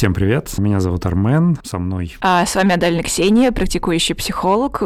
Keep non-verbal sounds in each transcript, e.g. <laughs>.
Всем привет, меня зовут Армен, со мной... А с вами Адальна Ксения, практикующий психолог,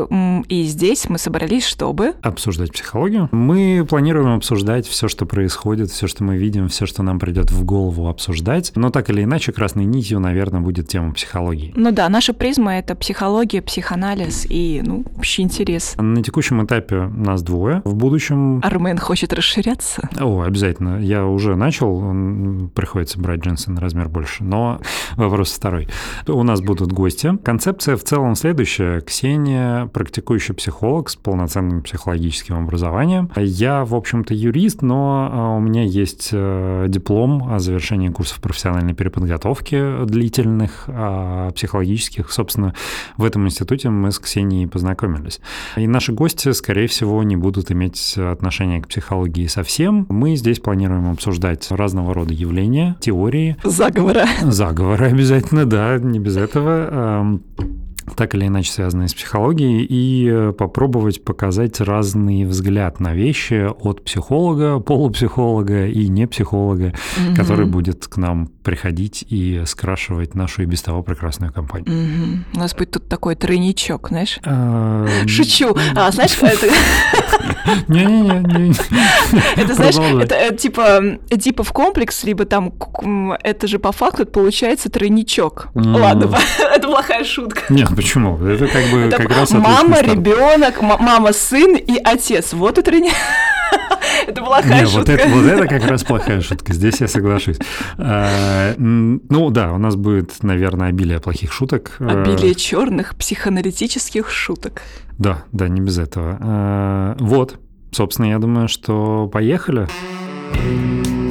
и здесь мы собрались, чтобы... Обсуждать психологию. Мы планируем обсуждать все, что происходит, все, что мы видим, все, что нам придет в голову обсуждать, но так или иначе красной нитью, наверное, будет тема психологии. Ну да, наша призма — это психология, психоанализ и, ну, общий интерес. На текущем этапе нас двое, в будущем... Армен хочет расширяться. О, обязательно. Я уже начал, приходится брать джинсы на размер больше, но Вопрос второй. У нас будут гости. Концепция в целом следующая. Ксения, практикующий психолог с полноценным психологическим образованием. Я, в общем-то, юрист, но а, у меня есть э, диплом о завершении курсов профессиональной переподготовки длительных, а, психологических. Собственно, в этом институте мы с Ксенией познакомились. И наши гости, скорее всего, не будут иметь отношения к психологии совсем. Мы здесь планируем обсуждать разного рода явления, теории. Заговора. Заговора Заговоры обязательно, да, не без этого так или иначе связанные с психологией, и э, попробовать показать разный взгляд на вещи от психолога, полупсихолога и не психолога, угу. который будет к нам приходить и скрашивать нашу и без того прекрасную компанию. Угу. У нас будет тут такой тройничок, знаешь? А, Шучу. А, знаешь, это... Не-не-не. Это, знаешь, это э, типа типа в комплекс, либо там это же по факту получается тройничок. Ладно, <laughs> это плохая шутка. Нет, почему? Это как бы как раз Мама, ребенок, мама, сын и отец. Вот это <laughs> Это плохая шутка. Вот это, вот это как раз <laughs> плохая шутка. Здесь я соглашусь. А, ну да, у нас будет, наверное, обилие плохих шуток. Обилие черных психоаналитических шуток. Да, да, не без этого. А, вот, собственно, я думаю, что поехали. Поехали.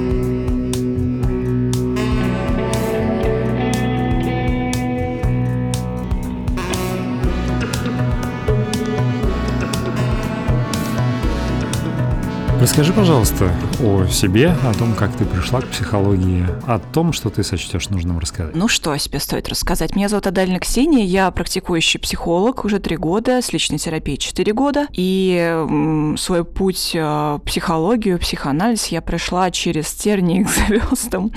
Расскажи, пожалуйста, о себе, о том, как ты пришла к психологии, о том, что ты сочтешь нужным рассказать. Ну, что о себе стоит рассказать? Меня зовут Адальна Ксения, я практикующий психолог уже три года, с личной терапией четыре года. И свой путь в э, психологию, психоанализ я прошла через тернии к <laughs> звездам.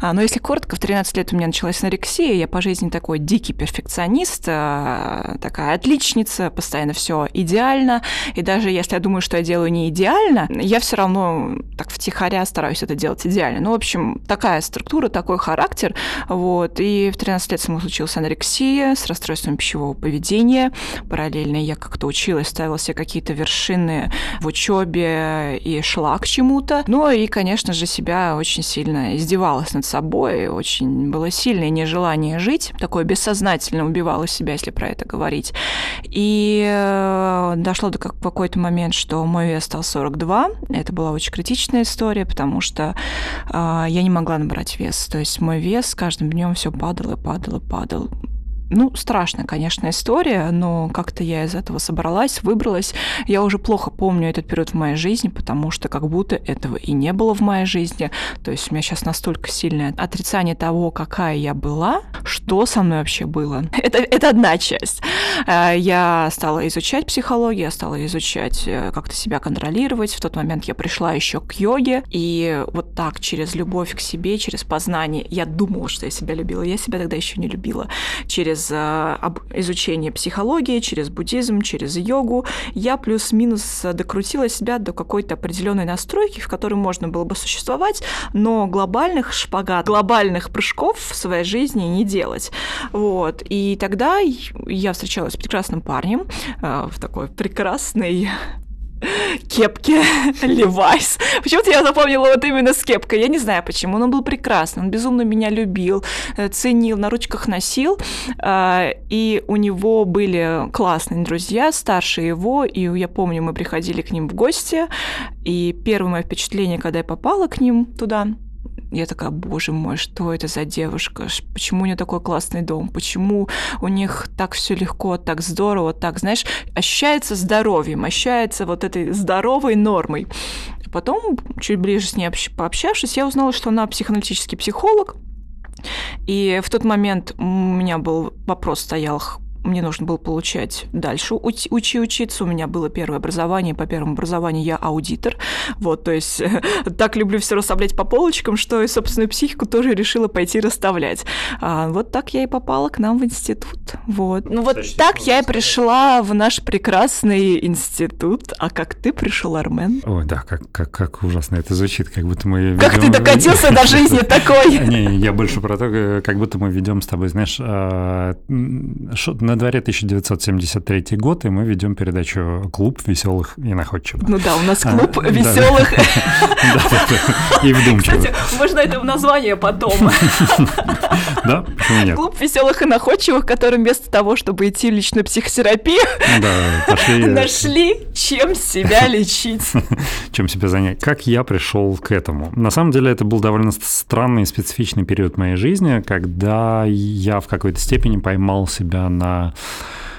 А, но если коротко, в 13 лет у меня началась анорексия, я по жизни такой дикий перфекционист, э, такая отличница, постоянно все идеально. И даже если я думаю, что я делаю не идеально, я все равно так втихаря стараюсь это делать идеально. Ну, в общем, такая структура, такой характер. Вот. И в 13 лет со мной случилась анорексия с расстройством пищевого поведения. Параллельно я как-то училась, ставила себе какие-то вершины в учебе и шла к чему-то. Ну и, конечно же, себя очень сильно издевалась над собой. Очень было сильное нежелание жить. Такое бессознательно убивала себя, если про это говорить. И э, дошло до какой-то момент, что мой вес стал 42, это была очень критичная история, потому что э, я не могла набрать вес. То есть мой вес с каждым днем все падал и падал и падал. Ну, страшная, конечно, история, но как-то я из этого собралась, выбралась. Я уже плохо помню этот период в моей жизни, потому что как будто этого и не было в моей жизни. То есть у меня сейчас настолько сильное отрицание того, какая я была, что со мной вообще было. <laughs> Это, это одна часть. Э, я стала изучать психологию, я стала изучать, э, как-то себя контролировать. В тот момент я пришла еще к йоге, и вот так через любовь к себе, через познание, я думала, что я себя любила. Я себя тогда еще не любила. Через через изучение психологии, через буддизм, через йогу, я плюс-минус докрутила себя до какой-то определенной настройки, в которой можно было бы существовать, но глобальных шпагат, глобальных прыжков в своей жизни не делать. Вот. И тогда я встречалась с прекрасным парнем э, в такой прекрасной кепке <laughs> Levi's. Почему-то я запомнила вот именно с кепкой. Я не знаю почему. Он был прекрасный. Он безумно меня любил, э, ценил, на ручках носил. А, и у него были классные друзья, старше его. И я помню, мы приходили к ним в гости. И первое мое впечатление, когда я попала к ним туда, я такая, боже мой, что это за девушка? Почему у нее такой классный дом? Почему у них так все легко, так здорово, так, знаешь, ощущается здоровьем, ощущается вот этой здоровой нормой. Потом, чуть ближе с ней пообщавшись, я узнала, что она психоаналитический психолог. И в тот момент у меня был вопрос стоял, мне нужно было получать дальше учи, учи учиться. У меня было первое образование, по первому образованию я аудитор. Вот, то есть <laughs> так люблю все расставлять по полочкам, что и собственную психику тоже решила пойти расставлять. А, вот так я и попала к нам в институт. Вот. Ну вот Значит, так я и пришла в наш прекрасный институт. А как ты пришел, Армен? Ой, да, как, как, как ужасно это звучит, как будто мы... Как ведем... ты докатился до жизни <laughs> такой? Не, я больше про то, как будто мы ведем с тобой, знаешь, а, на дворе 1973 год, и мы ведем передачу «Клуб веселых и находчивых». Ну да, у нас а, клуб веселых. <laughs> И вдумчивых. можно это в название потом. <laughs> Да, почему нет? Клуб веселых и находчивых, который вместо того, чтобы идти в личную психотерапию, <laughs> нашли, чем себя лечить. Чем себя занять. Как я пришел к этому? На самом деле это был довольно странный и специфичный период моей жизни, когда я в какой-то степени поймал себя на 嗯。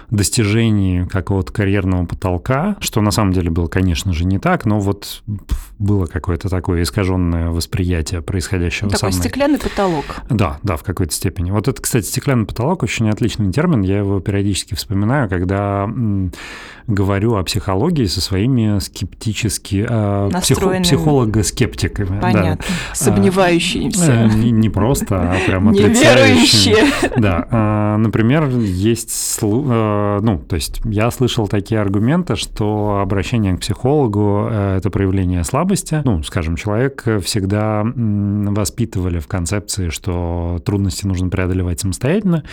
Достижении какого-то карьерного потолка, что на самом деле было, конечно же, не так, но вот было какое-то такое искаженное восприятие происходящего Такой со мной. стеклянный потолок. Да, да, в какой-то степени. Вот это, кстати, стеклянный потолок очень отличный термин, я его периодически вспоминаю, когда говорю о психологии со своими скептически э, психо, психолого-скептиками. Понятно. Да. Сомневающимися. Э, не, не просто, а прям <laughs> Неверующие. Да. Э, например, есть... Э, ну, то есть я слышал такие аргументы, что обращение к психологу э, – это проявление слабости. Ну, скажем, человек всегда воспитывали в концепции, что трудности нужно преодолевать самостоятельно,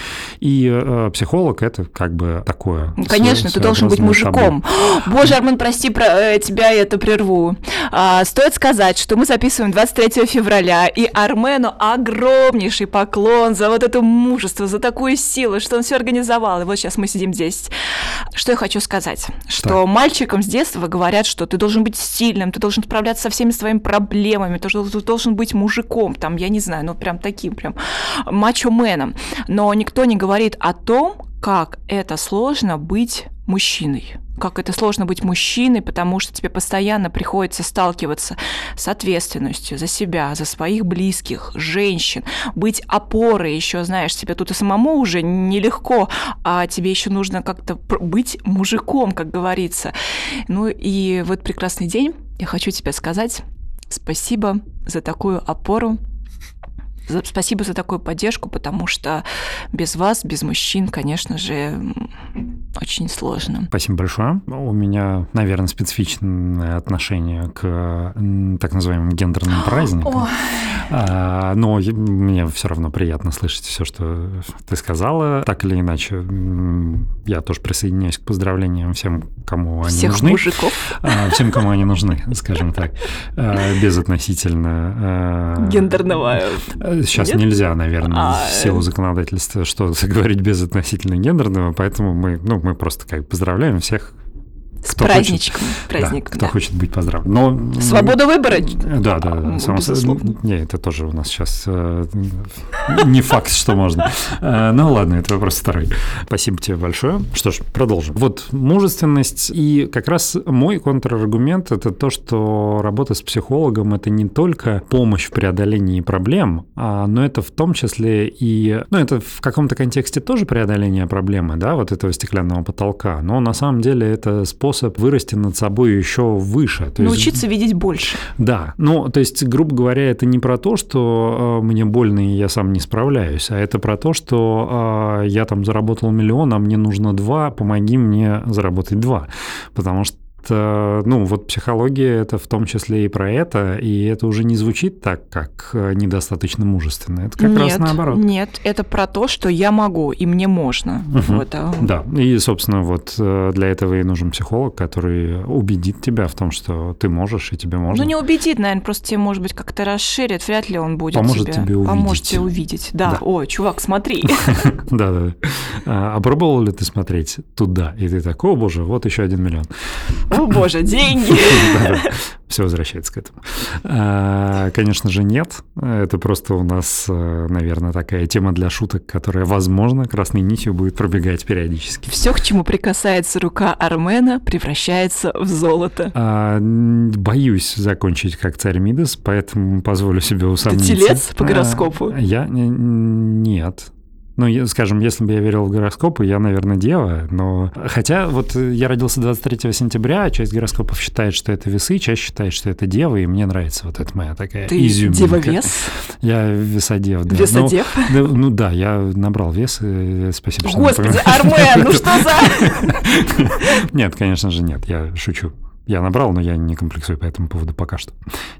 и э, психолог – это как бы такое. Ну, конечно, ты должен быть мужиком. <gasps> Боже, Армен, прости, про, тебя я это прерву. А, стоит сказать, что мы записываем 23 февраля, и Армену огромнейший поклон за вот это мужество, за такую силу, что он все организовал. И вот сейчас мы сидим здесь. Что я хочу сказать? Что так. мальчикам с детства говорят, что ты должен быть сильным, ты должен справляться со всеми своими проблемами, ты должен быть мужиком, там, я не знаю, ну прям таким прям мачо-меном. Но никто не говорит о том, как это сложно быть мужчиной. Как это сложно быть мужчиной, потому что тебе постоянно приходится сталкиваться с ответственностью за себя, за своих близких, женщин, быть опорой еще, знаешь, тебе тут и самому уже нелегко, а тебе еще нужно как-то быть мужиком, как говорится. Ну и в этот прекрасный день. Я хочу тебе сказать спасибо за такую опору, Спасибо за такую поддержку, потому что без вас, без мужчин, конечно же, очень сложно. Спасибо большое. У меня, наверное, специфичное отношение к так называемым гендерным праздникам. А, но мне все равно приятно слышать все, что ты сказала. Так или иначе, я тоже присоединяюсь к поздравлениям всем, кому они Всех нужны. мужиков. А, всем, кому они нужны, скажем так. А, безотносительно... Гендерного Сейчас Нет? нельзя, наверное, а... в силу законодательства что-то <laughs> говорить безотносительно гендерного, поэтому мы, ну, мы просто как поздравляем всех с кто праздничком. Хочет, праздник, да, кто да. хочет быть поздравлен. Но, Свобода выбора. Да, да, да. Само, не, это тоже у нас сейчас э, не факт, что можно. Э, ну ладно, это вопрос второй. Спасибо тебе большое. Что ж, продолжим. Вот мужественность и как раз мой контраргумент – это то, что работа с психологом – это не только помощь в преодолении проблем, а, но это в том числе и… Ну, это в каком-то контексте тоже преодоление проблемы, да, вот этого стеклянного потолка, но на самом деле это способ способ вырасти над собой еще выше. То Научиться есть, видеть больше. Да, ну, то есть, грубо говоря, это не про то, что э, мне больно и я сам не справляюсь, а это про то, что э, я там заработал миллион, а мне нужно два, помоги мне заработать два. Потому что ну, вот психология это в том числе и про это, и это уже не звучит так, как э, недостаточно мужественно. Это как нет, раз наоборот. Нет, это про то, что я могу, и мне можно. Угу. Вот, а... Да, и, собственно, вот э, для этого и нужен психолог, который убедит тебя в том, что ты можешь, и тебе можно. Ну, не убедит, наверное, просто тебе, может быть, как-то расширит, вряд ли он будет Поможет тебе, тебе увидеть. Поможет тебе увидеть, да. да. О, чувак, смотри. <laughs> Да-да. А пробовал ли ты смотреть туда? И ты такой, о боже, вот еще один миллион. О боже, деньги! <laughs> Все возвращается к этому. А, конечно же, нет. Это просто у нас, э, наверное, такая тема для шуток, которая, возможно, красной нитью будет пробегать периодически. Все, к чему прикасается рука Армена, превращается в золото. А, боюсь закончить как царь Мидас, поэтому позволю себе усомниться. Ты телец по гороскопу? А, я нет. Ну, скажем, если бы я верил в гороскопы, я, наверное, дева, но... Хотя вот я родился 23 сентября, часть гороскопов считает, что это весы, часть считает, что это дева, и мне нравится вот эта моя такая Ты изюминка. дева-вес? <laughs> Я весодев, да. Весодев? Ну, да, ну да, я набрал вес, и спасибо, что Господи, Армен, ну что за... <laughs> Нет, конечно же, нет, я шучу. Я набрал, но я не комплексую по этому поводу пока что.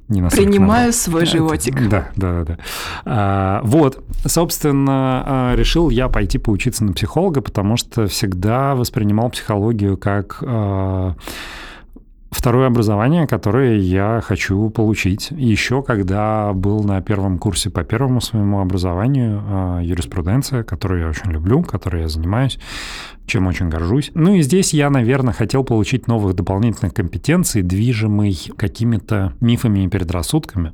Не Принимаю набрал. свой животик. Да, да, да. да. А, вот, собственно, а, решил я пойти поучиться на психолога, потому что всегда воспринимал психологию как а, второе образование, которое я хочу получить. Еще когда был на первом курсе по первому своему образованию а, юриспруденция, которую я очень люблю, которой я занимаюсь, чем очень горжусь. Ну и здесь я, наверное, хотел получить новых дополнительных компетенций, движимый какими-то мифами и предрассудками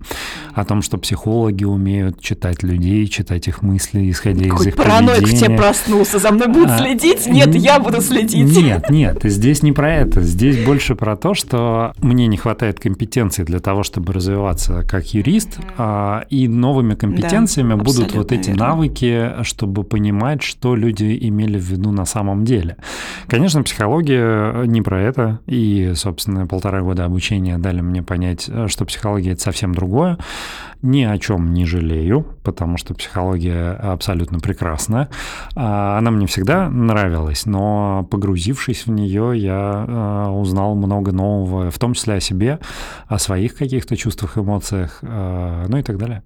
о том, что психологи умеют читать людей, читать их мысли, исходя Какой из их параноик поведения. тебе проснулся, за мной будут а, следить? Нет, я буду следить. Нет, нет, здесь не про это. Здесь больше про то, что мне не хватает компетенций для того, чтобы развиваться как юрист, а, и новыми компетенциями да, будут вот эти верно. навыки, чтобы понимать, что люди имели в виду на самом деле. Конечно, психология не про это, и, собственно, полтора года обучения дали мне понять, что психология — это совсем другое. Ни о чем не жалею, потому что психология абсолютно прекрасна. А, она мне всегда нравилась, но погрузившись в нее, я а, узнал много нового, в том числе о себе, о своих каких-то чувствах, эмоциях, ну и так далее.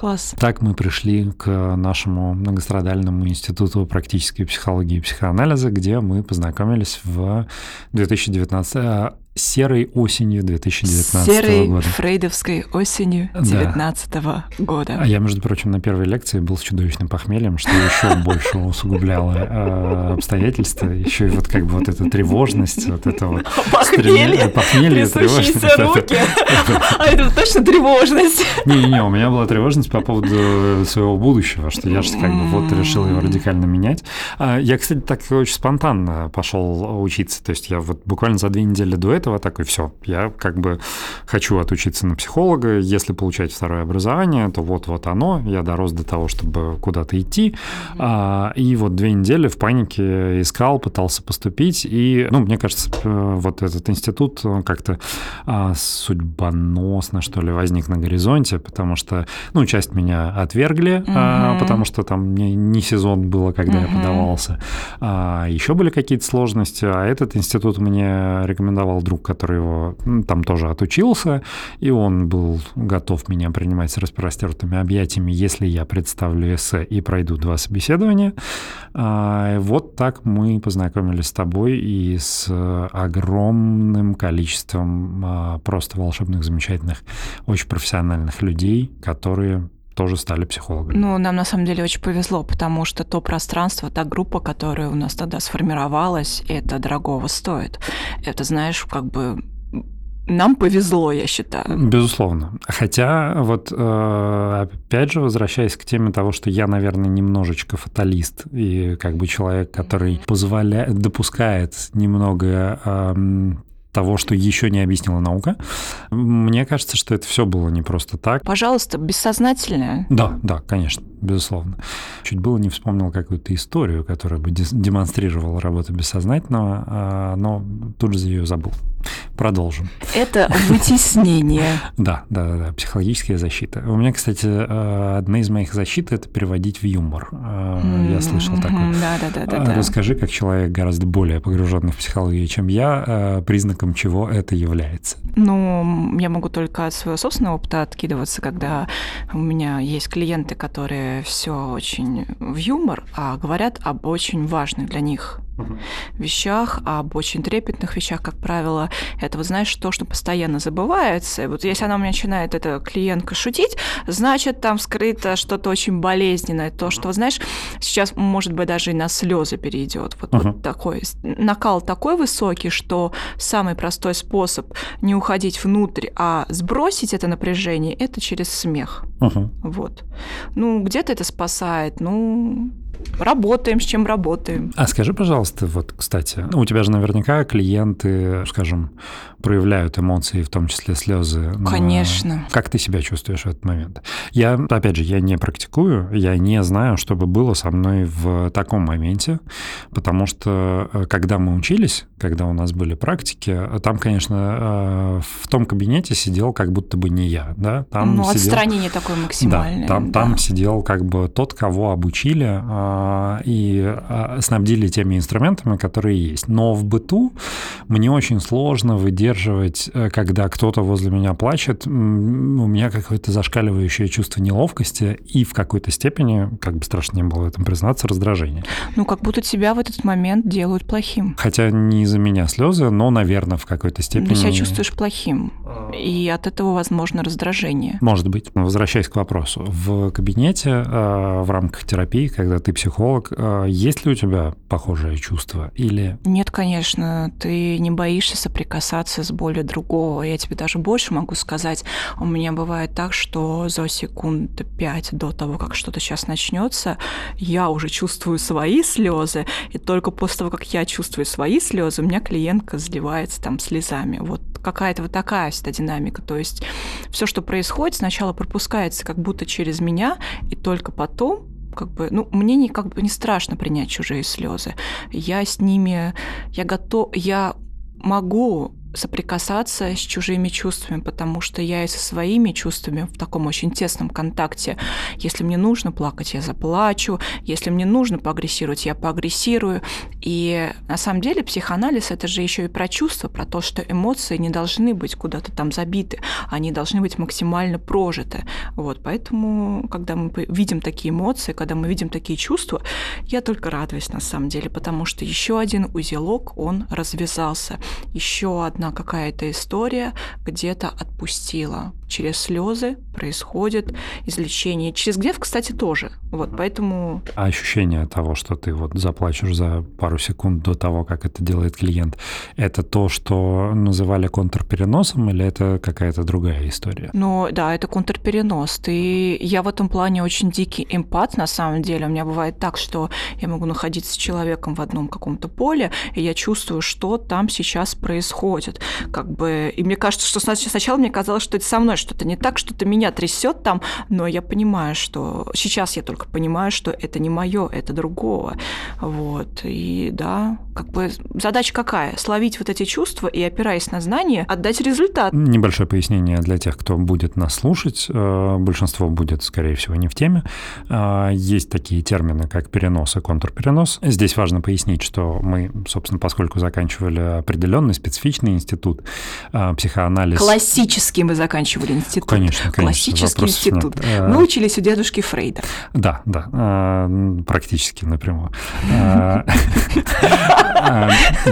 Класс. Так мы пришли к нашему многострадальному институту практической психологии и психоанализа, где мы познакомились в 2019 серой осенью 2019 серой года. фрейдовской осенью 2019 да. года. А я, между прочим, на первой лекции был с чудовищным похмельем, что еще <laughs> больше усугубляло э, обстоятельства. Еще и вот как бы вот эта тревожность, вот это вот... Похмелье, похмелье тревожность. руки. <laughs> А это точно тревожность. Не-не-не, у меня была тревожность по поводу своего будущего, что я же как бы вот решил его радикально менять. А, я, кстати, так очень спонтанно пошел учиться. То есть я вот буквально за две недели до этого этого такой, все, я как бы хочу отучиться на психолога, если получать второе образование, то вот-вот оно, я дорос до того, чтобы куда-то идти, а, и вот две недели в панике искал, пытался поступить, и, ну, мне кажется, э, вот этот институт как-то а, судьбоносно, что ли, возник на горизонте, потому что, ну, часть меня отвергли, mm-hmm. потому что там не, не сезон было, когда mm-hmm. я подавался, еще были какие-то сложности, а этот институт мне рекомендовал друг, который его там тоже отучился, и он был готов меня принимать с распростертыми объятиями, если я представлю эссе и пройду два собеседования. А, вот так мы познакомились с тобой и с огромным количеством а, просто волшебных, замечательных, очень профессиональных людей, которые тоже стали психологами. Ну, нам на самом деле очень повезло, потому что то пространство, та группа, которая у нас тогда сформировалась, это дорогого стоит. Это, знаешь, как бы нам повезло, я считаю. Безусловно. Хотя, вот э, опять же, возвращаясь к теме того, что я, наверное, немножечко фаталист и как бы человек, который позволяет, допускает немного эм, того, что еще не объяснила наука. Мне кажется, что это все было не просто так. Пожалуйста, бессознательное. Да, да, конечно, безусловно. Чуть было не вспомнил какую-то историю, которая бы демонстрировала работу бессознательного, а, но тут же ее забыл. Продолжим. Это вытеснение. <laughs> Да, да, да, психологическая защита. У меня, кстати, э, одна из моих защит — это переводить в юмор. Э, я слышал такое. Да, да, да, да. Расскажи, как человек гораздо более погруженный в психологию, чем я, э, признаком чего это является? Ну, я могу только от своего собственного опыта откидываться, когда у меня есть клиенты, которые все очень в юмор, а говорят об очень важных для них вещах, об очень трепетных вещах, как правило. Это, вот знаешь, то, что постоянно забывается. вот если она у меня начинает, эта клиентка, шутить, значит, там скрыто что-то очень болезненное. То, что, вот, знаешь, сейчас, может быть, даже и на слезы перейдет. Вот, uh-huh. вот такой накал такой высокий, что самый простой способ не уходить внутрь, а сбросить это напряжение, это через смех. Uh-huh. Вот. Ну, где-то это спасает, ну, работаем, с чем работаем. А скажи, пожалуйста, вот, кстати, у тебя же наверняка клиенты, скажем, проявляют эмоции, в том числе слезы. Конечно. Как ты себя чувствуешь в этот момент? Я, опять же, я не практикую, я не знаю, что бы было со мной в таком моменте, потому что э, когда мы учились, когда у нас были практики, там, конечно, э, в том кабинете сидел как будто бы не я, да? Там ну, сидел... отстранение такое максимальное. Да, там, да. там сидел как бы тот, кого обучили э, и снабдили теми инструментами, которые есть. Но в быту мне очень сложно выдерживать, когда кто-то возле меня плачет, у меня какое-то зашкаливающее чувство неловкости и в какой-то степени, как бы страшно не было в этом признаться, раздражение. Ну, как будто тебя в этот момент делают плохим. Хотя не из-за меня слезы, но, наверное, в какой-то степени... Ты себя чувствуешь плохим, и от этого, возможно, раздражение. Может быть. Возвращаясь к вопросу. В кабинете в рамках терапии, когда ты психолог, есть ли у тебя похожее чувство или... Нет, конечно. Ты не боишься соприкасаться с болью другого. Я тебе даже больше могу сказать. У меня бывает так, что за секунд пять до того, как что-то сейчас начнется, я уже чувствую свои слезы, и только после того, как я чувствую свои слезы, у меня клиентка заливается там слезами. Вот какая-то вот такая всегда динамика. То есть все, что происходит, сначала пропускается как будто через меня, и только потом как бы, ну, мне не, как бы не страшно принять чужие слезы. Я с ними, я готов, я могу соприкасаться с чужими чувствами, потому что я и со своими чувствами в таком очень тесном контакте. Если мне нужно плакать, я заплачу. Если мне нужно поагрессировать, я поагрессирую. И на самом деле психоанализ — это же еще и про чувства, про то, что эмоции не должны быть куда-то там забиты, они должны быть максимально прожиты. Вот, поэтому, когда мы видим такие эмоции, когда мы видим такие чувства, я только радуюсь на самом деле, потому что еще один узелок, он развязался. Еще одна одна какая-то история где-то отпустила. Через слезы происходит излечение. Через гнев, кстати, тоже. Вот, поэтому... А ощущение того, что ты вот заплачешь за пару секунд до того, как это делает клиент, это то, что называли контрпереносом, или это какая-то другая история? Ну, да, это контрперенос. Ты... Я в этом плане очень дикий эмпат, на самом деле. У меня бывает так, что я могу находиться с человеком в одном каком-то поле, и я чувствую, что там сейчас происходит. Как бы... И мне кажется, что сначала мне казалось, что это со мной что-то не так, что-то меня трясет там, но я понимаю, что сейчас я только понимаю, что это не мое, это другого. Вот. И да, как бы задача какая? Словить вот эти чувства и, опираясь на знания, отдать результат. Небольшое пояснение для тех, кто будет нас слушать. Э, большинство будет, скорее всего, не в теме. Э, есть такие термины, как перенос и контрперенос. Здесь важно пояснить, что мы, собственно, поскольку заканчивали определенный специфичный институт э, психоанализ... Классический мы заканчивали институт. Конечно, конечно. Классический институт. Нет. Мы учились у дедушки Фрейда. Да, да, практически напрямую.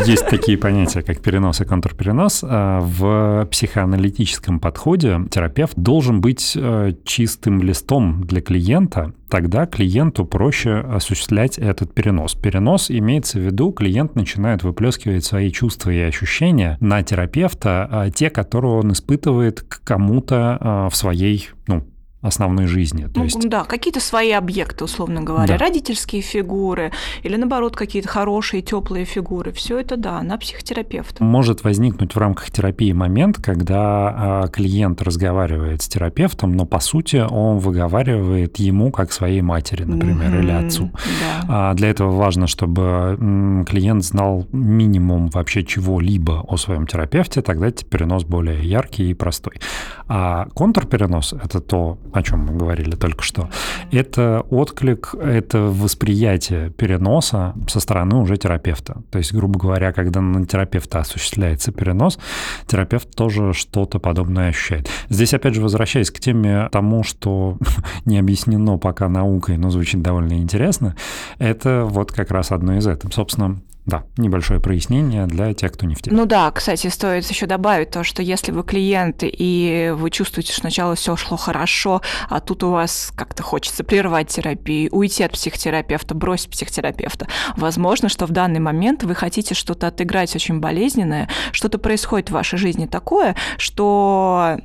Есть такие понятия, как перенос и контрперенос. В психоаналитическом подходе терапевт должен быть чистым листом для клиента, тогда клиенту проще осуществлять этот перенос. Перенос имеется в виду, клиент начинает выплескивать свои чувства и ощущения на терапевта, те, которые он испытывает к кому-то в своей, ну, основной жизни. То ну, есть... Да, какие-то свои объекты, условно говоря, да. родительские фигуры или, наоборот, какие-то хорошие, теплые фигуры. Все это, да, на психотерапевта. Может возникнуть в рамках терапии момент, когда а, клиент разговаривает с терапевтом, но, по сути, он выговаривает ему как своей матери, например, mm-hmm. или отцу. Да. А для этого важно, чтобы клиент знал минимум вообще чего-либо о своем терапевте, тогда перенос более яркий и простой. А контрперенос — это то, о чем мы говорили только что, это отклик, это восприятие переноса со стороны уже терапевта. То есть, грубо говоря, когда на терапевта осуществляется перенос, терапевт тоже что-то подобное ощущает. Здесь, опять же, возвращаясь к теме тому, что <laughs> не объяснено пока наукой, но звучит довольно интересно, это вот как раз одно из этого. Собственно, да, небольшое прояснение для тех, кто не в теме. Ну да, кстати, стоит еще добавить то, что если вы клиент и вы чувствуете, что сначала все шло хорошо, а тут у вас как-то хочется прервать терапию, уйти от психотерапевта, бросить психотерапевта, возможно, что в данный момент вы хотите что-то отыграть очень болезненное, что-то происходит в вашей жизни такое, что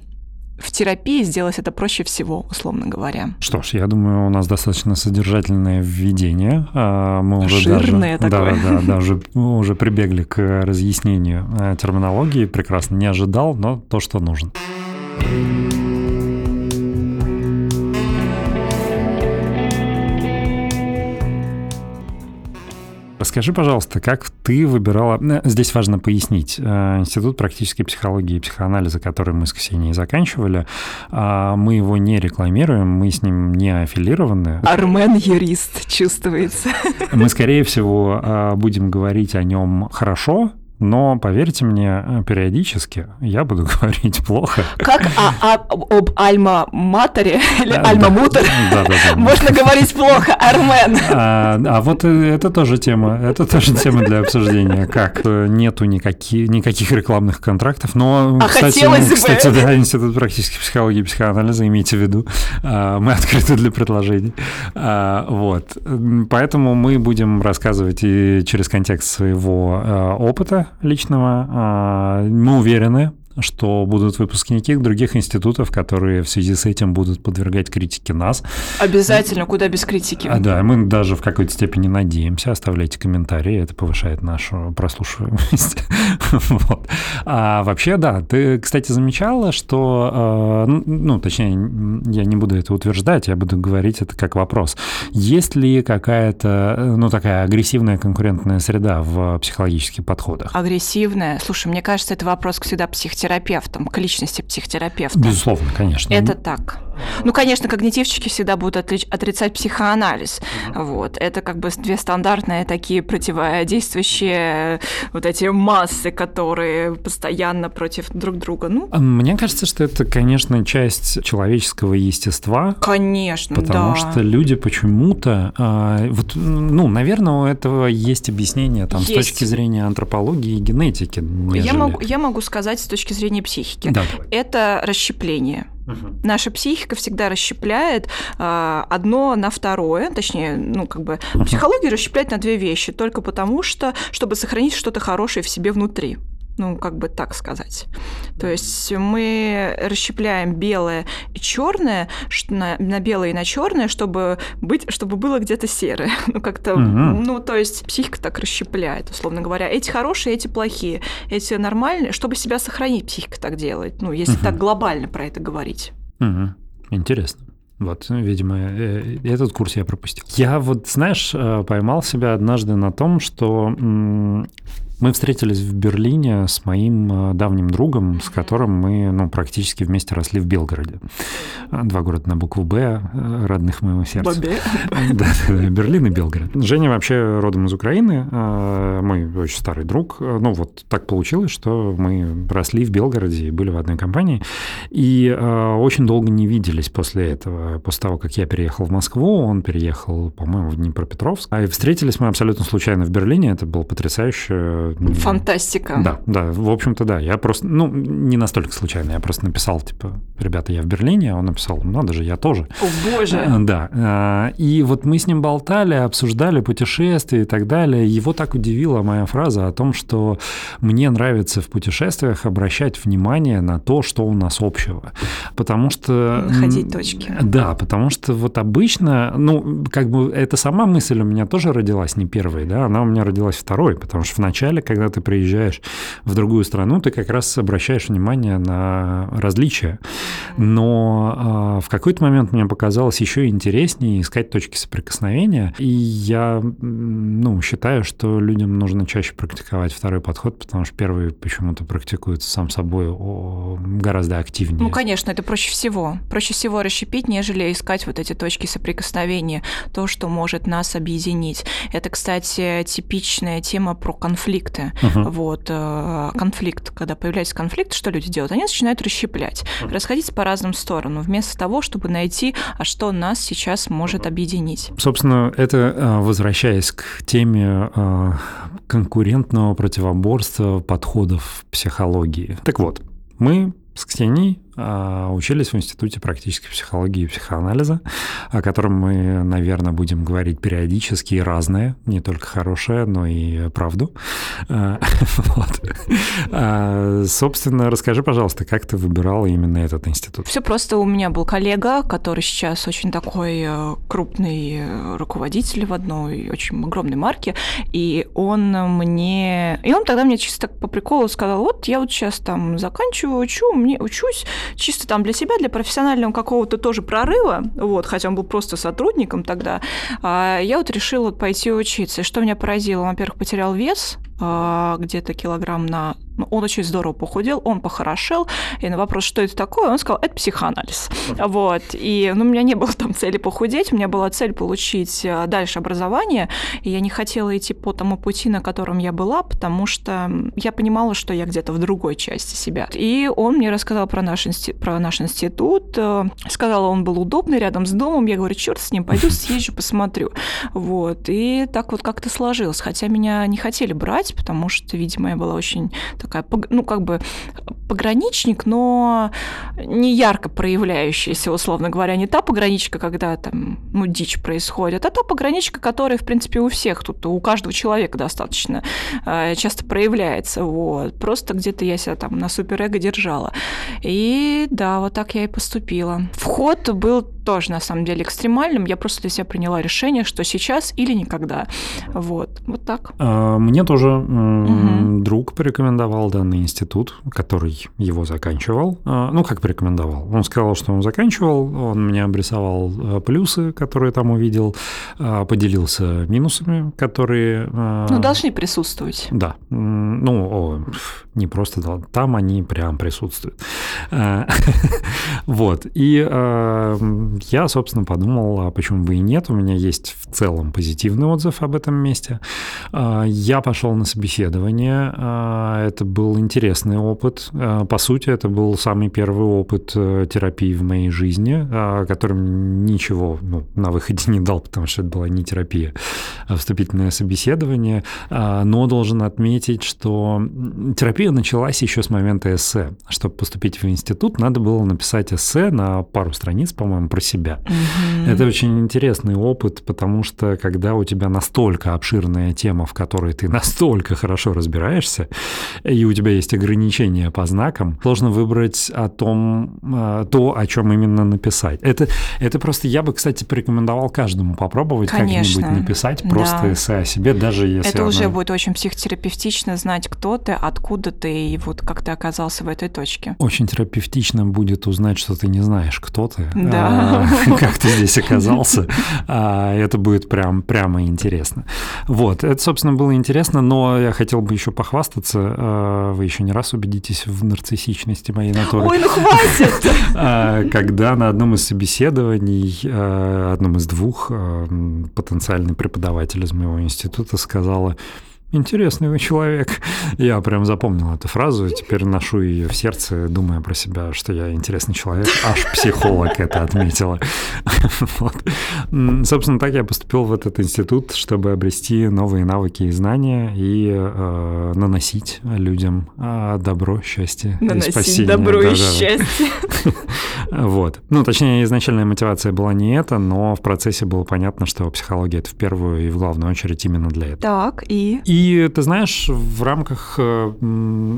в терапии сделать это проще всего, условно говоря. Что ж, я думаю, у нас достаточно содержательное введение. А, мы уже Жирное даже, такое. Да, да, да, уже, уже прибегли к разъяснению э, терминологии. Прекрасно, не ожидал, но то, что нужно. Расскажи, пожалуйста, как ты выбирала... Э, здесь важно пояснить. Э, Институт практической психологии и психоанализа, который мы с Ксенией заканчивали, а, мы его не рекламируем, мы с ним не аффилированы. Армен юрист чувствуется. Мы, скорее всего, а, будем говорить о нем хорошо, но поверьте мне, периодически я буду <laughs> говорить плохо. Как а, а, об Альма-Матере <laughs> или Альма-Мутер да, да, да. <laughs> можно говорить плохо, Армен? А, а вот это тоже тема, это тоже тема для обсуждения. Как э, нету никаких, никаких рекламных контрактов, но, А кстати, бы. кстати, да, Институт практической психологии и психоанализа, имейте в виду, а, мы открыты для предложений. Вот, поэтому мы будем рассказывать и через контекст своего опыта личного. А, Мы уверены, что будут выпускники других институтов, которые в связи с этим будут подвергать критике нас. Обязательно, куда без критики. А, да, мы даже в какой-то степени надеемся. Оставляйте комментарии, это повышает нашу прослушиваемость. <laughs> вот. А вообще, да, ты, кстати, замечала, что, э, ну, точнее, я не буду это утверждать, я буду говорить это как вопрос. Есть ли какая-то, э, ну, такая агрессивная конкурентная среда в психологических подходах? Агрессивная. Слушай, мне кажется, это вопрос всегда психотерапевтам, к личности психотерапевта. Безусловно, конечно. Это так. Ну, конечно, когнитивчики всегда будут отли- отрицать психоанализ. Вот. Это как бы две стандартные такие противодействующие вот эти массы, которые постоянно против друг друга. Ну, А Мне кажется, что это, конечно, часть человеческого естества, конечно, Потому да. что люди почему-то, а, вот, ну, наверное, у этого есть объяснение там с Есть. точки зрения антропологии и генетики. Я могу, я могу сказать с точки зрения психики. Да, давай. Это расщепление. Мгм. Наша психика всегда расщепляет а, одно на второе, точнее, ну, как бы Мгм. психология расщепляет на две вещи, только потому что, чтобы сохранить что-то хорошее в себе внутри. Ну, как бы так сказать. То есть мы расщепляем белое и черное на, на белое и на черное, чтобы быть, чтобы было где-то серое. <laughs> Ну, как-то, Мгм. ну, то есть психика так расщепляет, условно говоря. Эти хорошие, эти плохие, эти нормальные, чтобы себя сохранить, психика так делает. Ну, если Мгм. так глобально про это говорить. Мгм. Интересно. Вот, видимо, э, этот курс я пропустил. Я вот, знаешь, э, поймал себя однажды на том, что мы встретились в Берлине с моим э, давним другом, с которым мы, ну, практически вместе росли в Белгороде. А, Два города на букву «Б», э, родных моему сердцу. Бобе. <laughs> Да, Берлин и Белгород. Женя вообще родом из Украины, э, мой очень старый друг. Э, Ну, вот так получилось, что мы росли в Белгороде и были в одной компании. И э, очень долго не виделись после этого. После того, как я переехал в Москву, он переехал, по-моему, в Днепропетровск. А и встретились мы абсолютно случайно в Берлине. Это было потрясающе. Фантастика. Да, да, в общем-то, да. Я просто, ну, не настолько случайно. Я просто написал, типа, ребята, я в Берлине, он написал, ну, надо же, я тоже. О, боже. Э, Да. э, И вот мы с ним болтали, обсуждали путешествия и так далее. Его так удивила моя фраза о том, что мне нравится в путешествиях обращать внимание на то, что у нас общего. Потому что... Находить точки. Да, потому что вот обычно, ну, как бы эта сама мысль у меня тоже родилась не первой, да, она у меня родилась второй, потому что вначале, когда ты приезжаешь в другую страну, ты как раз обращаешь внимание на различия. Но а, в какой-то момент мне показалось еще интереснее искать точки соприкосновения, и я, ну, считаю, что людям нужно чаще практиковать второй подход, потому что первый почему-то практикуется сам собой гораздо активнее. Ну, конечно, это проще всего. Проще всего расщепить, нежели искать вот эти точки соприкосновения, то, что может нас объединить. Это, кстати, типичная тема про конфликты. Мгм. Вот, э, конфликт, когда появляется конфликт, что люди делают? Они начинают расщеплять, расходиться по разным сторонам, вместо того, чтобы найти, а что нас сейчас может объединить. Собственно, это а, возвращаясь к теме а, конкурентного противоборства подходов психологии. Так вот, мы с Ксенией учились в Институте практической психологии и психоанализа, о котором мы, наверное, будем говорить периодически и разное, не только хорошее, но и правду. А. <laughs> А, собственно, расскажи, пожалуйста, как ты выбирала именно этот институт? Все просто у меня был коллега, который сейчас очень такой э, крупный руководитель в одной очень огромной марке, и он мне... И он тогда мне чисто по приколу сказал, вот я вот сейчас там заканчиваю, учу, мне учусь чисто там для себя, для профессионального какого-то тоже прорыва, вот, хотя он был просто сотрудником тогда, а я вот решила пойти учиться. И что меня поразило, во-первых, потерял вес, где-то килограмм на ну, он очень здорово похудел, он похорошел, и на вопрос, что это такое, он сказал, это психоанализ. Вот. И ну, у меня не было <laughs> там цели похудеть, у меня была цель получить э, дальше образование, и я не хотела идти по тому пути, на котором я была, потому что я понимала, что я где-то в другой части себя. И он мне рассказал про наш, институт, про наш институт, э, сказал, он был удобный, рядом с домом, я говорю, черт с ним, пойду <laughs> съезжу, посмотрю. Вот. И так вот как-то сложилось, хотя меня не хотели брать, потому что, видимо, я была очень такая, ну, как бы пограничник, но не ярко проявляющаяся, условно говоря, не та пограничка, когда там, ну, дичь происходит, а та пограничка, которая, в принципе, у всех тут, у каждого человека достаточно э, часто проявляется, вот. Просто где-то я себя там на суперэго держала. И да, вот так я и поступила. Вход был тоже, на самом деле, экстремальным. Я просто для себя приняла решение, что сейчас или никогда. Вот, вот так. А, мне тоже угу. друг порекомендовал данный институт, который его заканчивал. А, ну, как порекомендовал? Он сказал, что он заканчивал, он мне обрисовал а, плюсы, которые там увидел, поделился минусами, которые... Ну, должны присутствовать. Да. Ну, о, не просто там они прям присутствуют. <laughs> Вот. И я, собственно, подумал, а почему бы и нет. У меня есть в целом позитивный отзыв об этом месте. А, я пошел на собеседование. Это был интересный опыт. По сути, это был самый первый опыт э, терапии в моей жизни, которым ничего ну, на выходе <laughs> не дал, потому что это была не терапия, а вступительное собеседование. Но должен отметить, что терапия началась еще с момента эссе. Чтобы поступить в институт, надо было написать эссе на пару страниц, по-моему, про себя. Угу. Это очень интересный опыт, потому что когда у тебя настолько обширная тема, в которой ты <laughs> настолько хорошо разбираешься, и у тебя есть ограничения по знакам, сложно выбрать о том, э, то, о чем именно написать. Это, это просто, я бы, кстати, порекомендовал каждому попробовать как-нибудь написать просто да. эссе о себе, даже если Это уже будет очень психотерапевтично знать, кто ты, откуда ты и вот как ты оказался в этой точке. Очень терапевтично будет узнать, что ты не знаешь, кто ты. Да. А, <laughs> как ты здесь оказался. А, это будет прям, прямо интересно. Вот, это, собственно, было интересно, но я хотел бы еще похвастаться. А, вы еще не раз убедитесь в нарциссичности моей натуры. Ой, ну хватит! <laughs> А, когда на одном из собеседований, одном из двух, потенциальный преподаватель из моего института сказала, Интересный вы человек. Я прям запомнил эту фразу, теперь ношу ее в сердце, думая про себя, что я интересный человек. Аж психолог это отметила. <laughs> Вот. Собственно, так я поступил в этот институт, чтобы обрести новые навыки и знания и э, наносить людям э, добро, счастье наносить и спасение. добро да, и да, счастье. <laughs> Вот. Ну, точнее, изначальная мотивация была не это, но в процессе было понятно, что психология — это в первую и в главную очередь именно для этого. Так, и? И ты знаешь, в рамках э,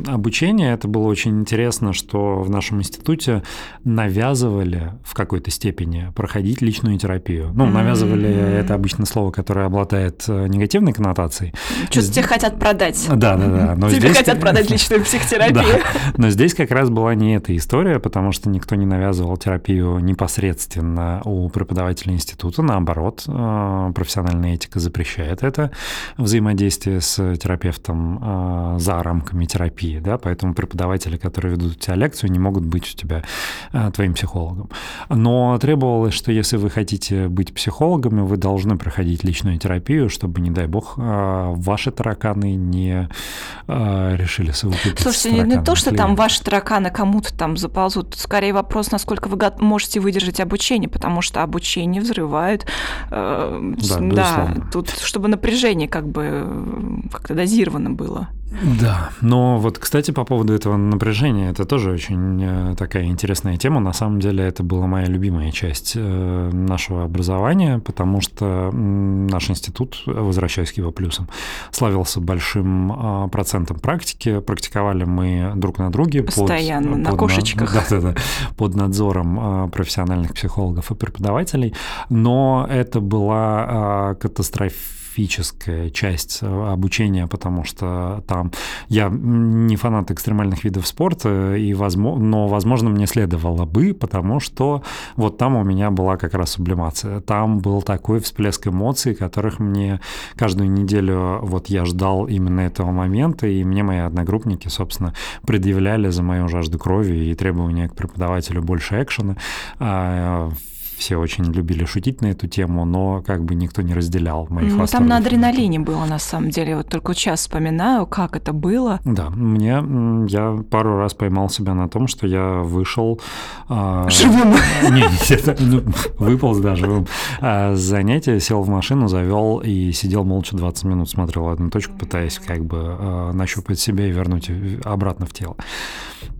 обучения это было очень интересно, что в нашем институте навязывали в какой-то степени проходить личную терапию. Ну, навязывали mm-hmm. это обычно слово, которое обладает э, негативной коннотацией. Что-то тебе хотят продать. Да, да, да. Тебе хотят <laughs> продать личную психотерапию. Но здесь как раз была не эта история, потому что никто не навязывал терапию непосредственно у преподавателя института. Наоборот, э, профессиональная этика запрещает это взаимодействие с терапевтом э, за рамками терапии, да, поэтому преподаватели, которые ведут у тебя лекцию, не могут быть у тебя э, твоим психологом. Но требовалось, что если вы хотите быть психологами, вы должны проходить личную терапию, чтобы, не дай бог, ваши тараканы не решили совокупиться Слушайте, не, не то, что клиента. там ваши тараканы кому-то там заползут, скорее вопрос, насколько вы можете выдержать обучение, потому что обучение взрывает. Э, да, да тут, чтобы напряжение как бы как-то дозировано было. Да, но вот, кстати, по поводу этого напряжения, это тоже очень э, такая интересная тема. На самом деле это была моя любимая часть э, нашего образования, потому что наш институт, возвращаясь к его плюсам, славился большим а, процентом практики. Практиковали мы друг на друге. Постоянно, под, на под, кошечках. Да, да, да, под надзором а, профессиональных психологов и преподавателей. Но это была а, катастрофа специфическая часть обучения, потому что там я не фанат экстремальных видов спорта, и возможно, но, возможно, мне следовало бы, потому что вот там у меня была как раз сублимация. Там был такой всплеск эмоций, которых мне каждую неделю вот я ждал именно этого момента, и мне мои одногруппники, собственно, предъявляли за мою жажду крови и требования к преподавателю больше экшена а, все очень любили шутить на эту тему, но как бы никто не разделял моих ну, Там на адреналине было, на самом деле. Вот только сейчас вспоминаю, как это было. Да, мне... Я пару раз поймал себя на том, что я вышел... А, живым? <laughs> Это, ну, выполз, да, живым. А, занятие, сел в машину, завел и сидел молча 20 минут, смотрел одну точку, пытаясь как бы а, нащупать себя и вернуть обратно в тело.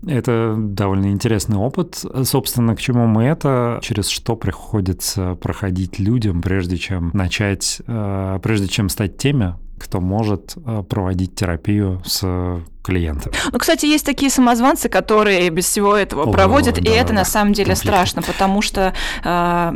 Это довольно интересный опыт. Собственно, к чему мы это, через что приходится проходить людям, прежде чем начать, э, прежде чем стать теми, кто может э, проводить терапию с клиентом. Ну, кстати, есть такие самозванцы, которые без всего этого О, проводят, да, и это да, на самом деле конфликт. страшно, потому что э,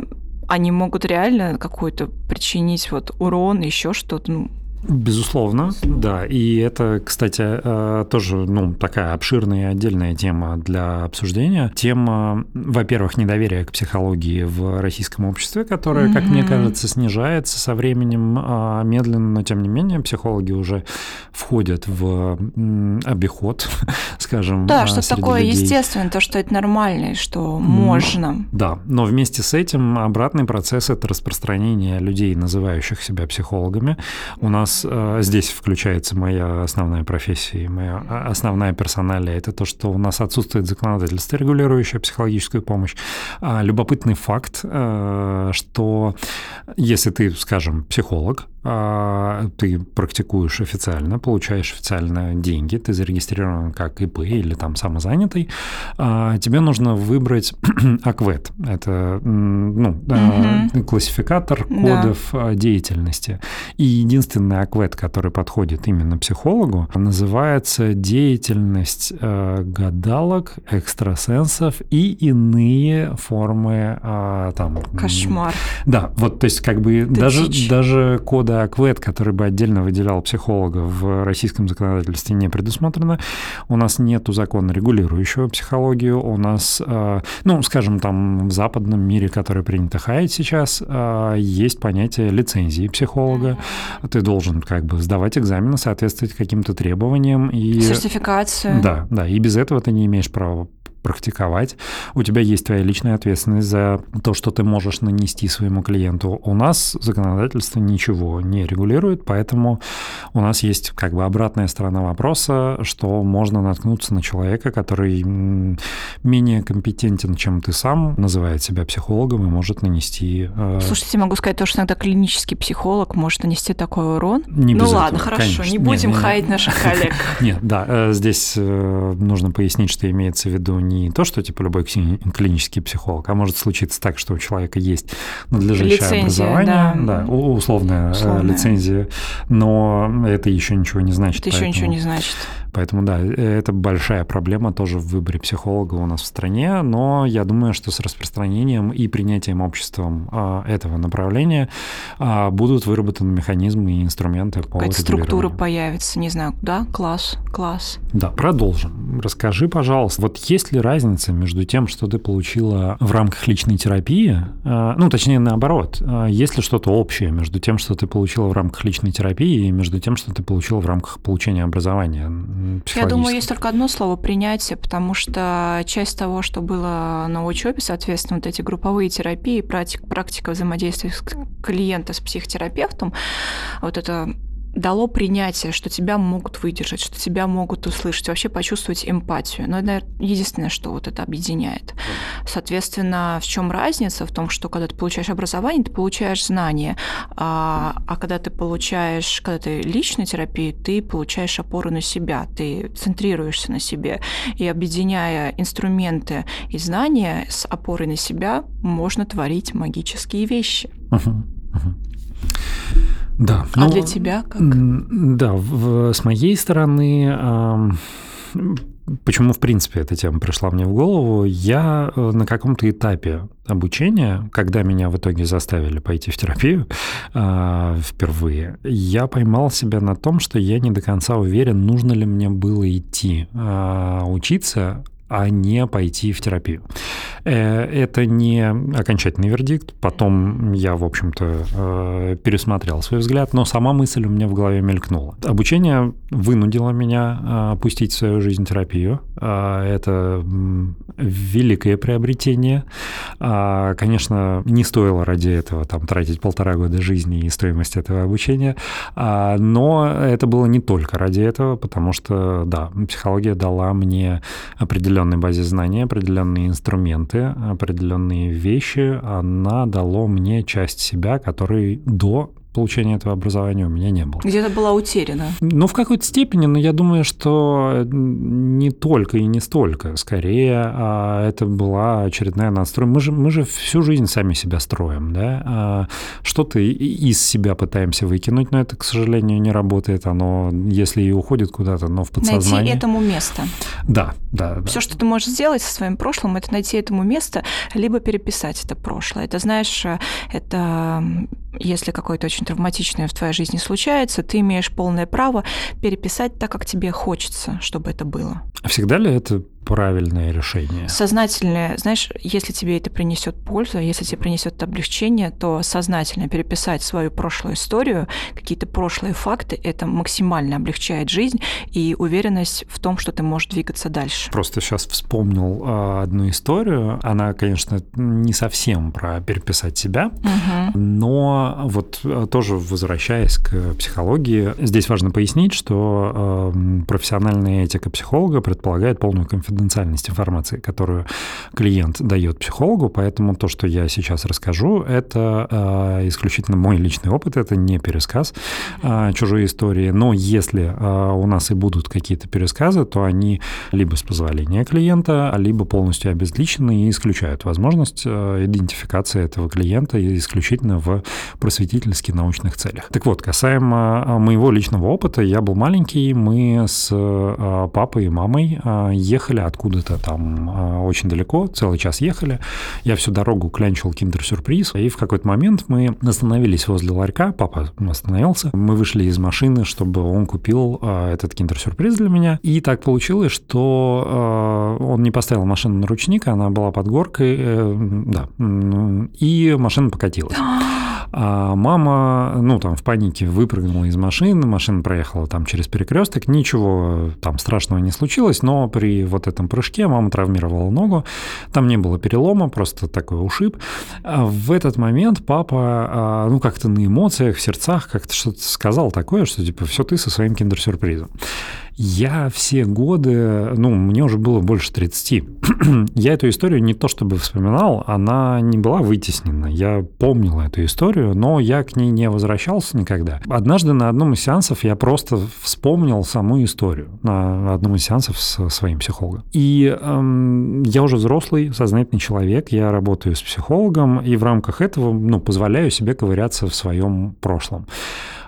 они могут реально какой-то причинить вот урон, еще что-то. Ну, Безусловно, да. И это, кстати, э, тоже ну, такая обширная и отдельная тема для обсуждения. Тема, во-первых, недоверия к психологии в российском обществе, которая, mm-hmm. как мне кажется, снижается со временем а, медленно, но тем не менее психологи уже входят в обиход, <laughs> скажем. Да, что такое людей. естественно, то, что это нормально, и что можно. Да, но вместе с этим обратный процесс – это распространение людей, называющих себя психологами. У нас нас э, здесь включается моя основная профессия, моя основная персоналия. Это то, что у нас отсутствует законодательство, регулирующее психологическую помощь. А, любопытный факт, э, что если ты, скажем, психолог, а, ты практикуешь официально, получаешь официально деньги, ты зарегистрирован как ИП или там самозанятый, а, тебе нужно выбрать <clears throat> АКВЭД. Это ну, угу. классификатор кодов да. деятельности. И единственный АКВЭД, который подходит именно психологу, называется деятельность гадалок, экстрасенсов и иные формы там... Кошмар. Да, вот, то есть как бы даже, даже коды да, КВЭД, который бы отдельно выделял психолога в российском законодательстве, не предусмотрено. У нас нет закона, регулирующего психологию. У нас, э, ну, скажем, там в западном мире, который принято хаять сейчас, э, есть понятие лицензии психолога. Ты должен как бы сдавать экзамены, соответствовать каким-то требованиям. И... Сертификацию. Да, да, и без этого ты не имеешь права практиковать. У тебя есть твоя личная ответственность за то, что ты можешь нанести своему клиенту. У нас законодательство ничего не регулирует, поэтому у нас есть как бы обратная сторона вопроса, что можно наткнуться на человека, который менее компетентен, чем ты сам, называет себя психологом и может нанести... Э... Слушайте, могу сказать то, что иногда клинический психолог может нанести такой урон. Не ну ладно, этого, хорошо, конечно. не будем не, хаять наших коллег. <laughs> Нет, да, э, здесь э, нужно пояснить, что имеется в виду не то, что типа любой клинический психолог, а может случиться так, что у человека есть надлежащее лицензия, образование, да. Да, условная, условная лицензия, но это еще ничего не значит. Это поэтому... еще ничего не значит. Поэтому да, это большая проблема тоже в выборе психолога у нас в стране, но я думаю, что с распространением и принятием обществом а, этого направления а, будут выработаны механизмы и инструменты по Какая-то структура появится, не знаю, да, класс, класс. Да, продолжим. Расскажи, пожалуйста, вот есть ли разница между тем, что ты получила в рамках личной терапии, а, ну, точнее, наоборот, есть ли что-то общее между тем, что ты получила в рамках личной терапии и между тем, что ты получила в рамках получения образования? Я думаю, есть только одно слово принятие, потому что часть того, что было на учебе, соответственно, вот эти групповые терапии, практика, практика взаимодействия клиента с психотерапевтом, вот это дало принятие, что тебя могут выдержать, что тебя могут услышать, вообще почувствовать эмпатию. Но это единственное, что вот это объединяет. Соответственно, в чем разница? В том, что когда ты получаешь образование, ты получаешь знания, а, а когда ты получаешь, когда ты личной терапии, ты получаешь опору на себя, ты центрируешься на себе. И объединяя инструменты и знания с опорой на себя, можно творить магические вещи. Uh-huh. Uh-huh. Да. А ну, для тебя как? Да, в, с моей стороны, э, почему, в принципе, эта тема пришла мне в голову, я э, на каком-то этапе обучения, когда меня в итоге заставили пойти в терапию э, впервые, я поймал себя на том, что я не до конца уверен, нужно ли мне было идти э, учиться, а не пойти в терапию. Э, это не окончательный вердикт. Потом я, в общем-то, э, пересмотрел свой взгляд, но сама мысль у меня в голове мелькнула. Обучение вынудило меня э, опустить в свою жизнь терапию. Это великое приобретение. Конечно, не стоило ради этого там, тратить полтора года жизни и стоимость этого обучения, но это было не только ради этого, потому что, да, психология дала мне определенной базе знаний, определенные инструменты, инструменты, определенные вещи, она дало мне часть себя, которой до получения этого образования у меня не было. Где-то была утеряна. Ну, в какой-то степени, но я думаю, что не только и не столько. Скорее, а, это была очередная надстройка. Мы же, мы же всю жизнь сами себя строим, да? А, что-то из себя пытаемся выкинуть, но это, к сожалению, не работает. Оно, если и уходит куда-то, но в подсознание. Найти этому место. Да, да. Все, что ты можешь сделать со своим прошлым, это найти этому место, либо переписать это прошлое. Это, знаешь, это если какой-то очень травматичное в твоей жизни случается, ты имеешь полное право переписать так, как тебе хочется, чтобы это было. Всегда ли это правильное решение. Сознательное, знаешь, если тебе это принесет пользу, если тебе принесет облегчение, то сознательно переписать свою прошлую историю, какие-то прошлые факты, это максимально облегчает жизнь и уверенность в том, что ты можешь двигаться дальше. Просто сейчас вспомнил а, одну историю. Она, конечно, не совсем про переписать себя, угу. но вот а, тоже возвращаясь к психологии, здесь важно пояснить, что э, профессиональная этика психолога предполагает полную конфиденциальность конфиденциальность информации, которую клиент дает психологу, поэтому то, что я сейчас расскажу, это э, исключительно мой личный опыт, это не пересказ э, чужой истории, но если э, у нас и будут какие-то пересказы, то они либо с позволения клиента, либо полностью обезличены и исключают возможность идентификации этого клиента исключительно в просветительских научных целях. Так вот, касаемо моего личного опыта, я был маленький, мы с папой и мамой ехали откуда-то там а, очень далеко, целый час ехали. Я всю дорогу клянчил киндер-сюрприз, и в какой-то момент мы остановились возле ларька, папа остановился, мы вышли из машины, чтобы он купил а, этот киндер-сюрприз для меня. И так получилось, что а, он не поставил машину на ручник, она была под горкой, э, да, и машина покатилась. <gasps> <gasps> А мама, ну, там, в панике выпрыгнула из машины, машина проехала там через перекресток, ничего там страшного не случилось, но при вот этом прыжке мама травмировала ногу, там не было перелома, просто такой ушиб. А в этот момент папа, а, ну, как-то на эмоциях, в сердцах как-то что-то сказал такое, что, типа, все ты со своим киндер-сюрпризом. Я все годы, ну, мне уже было больше 30. <clears throat> я эту историю не то чтобы вспоминал, она не была вытеснена. Я помнил эту историю, но я к ней не возвращался никогда. Однажды на одном из сеансов я просто вспомнил саму историю на одном из сеансов с своим психологом. И эм, я уже взрослый, сознательный человек, я работаю с психологом, и в рамках этого, ну, позволяю себе ковыряться в своем прошлом.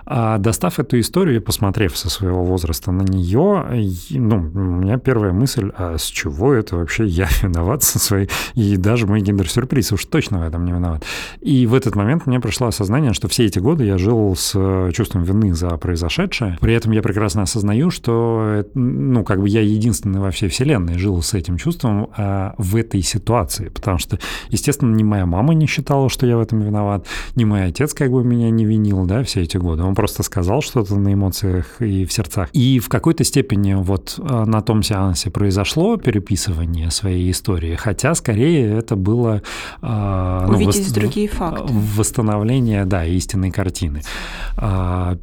А достав эту историю и посмотрев со своего возраста на нее, ну, у меня первая мысль, а с чего это вообще я <laughs> виноват со своей... И даже мой гендер-сюрприз уж точно в этом не виноват. И в этот момент мне пришло осознание, что все эти годы я жил с э, чувством вины за произошедшее. При этом я прекрасно осознаю, что, ну, как бы я единственный во всей вселенной жил с этим чувством а, в этой ситуации. Потому что, естественно, ни моя мама не считала, что я в этом виноват, ни мой отец как бы меня не винил, да, все эти годы. Он он просто сказал что-то на эмоциях и в сердцах. И в какой-то степени вот э, на том сеансе произошло переписывание своей истории, хотя скорее это было... Э, ну, Увидеть вос... другие факты. Восстановление, да, истинной картины. А,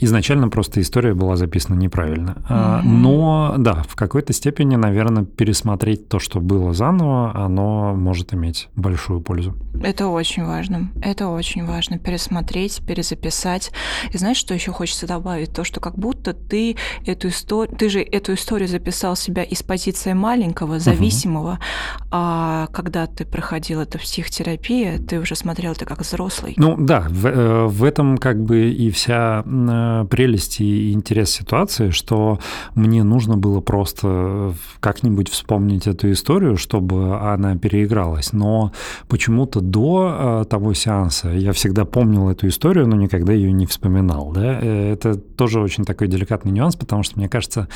изначально просто история была записана неправильно. Mm-hmm. Но, да, в какой-то степени, наверное, пересмотреть то, что было заново, оно может иметь большую пользу. Это очень важно. Это очень важно. Пересмотреть, перезаписать. И знаешь, что еще хочется добавить? То, что как будто ты эту историю, ты же эту историю записал себя из позиции маленького, зависимого, uh-huh. а когда ты проходил эту психотерапию, ты уже смотрел это как взрослый. Ну да, в, э, в этом как бы и вся э, прелесть и интерес ситуации, что мне нужно было просто как-нибудь вспомнить эту историю, чтобы она переигралась. Но почему-то до э, того сеанса я всегда помнил эту историю, но никогда ее не вспоминал. Да? Это тоже очень такой деликатный нюанс, потому что, мне кажется,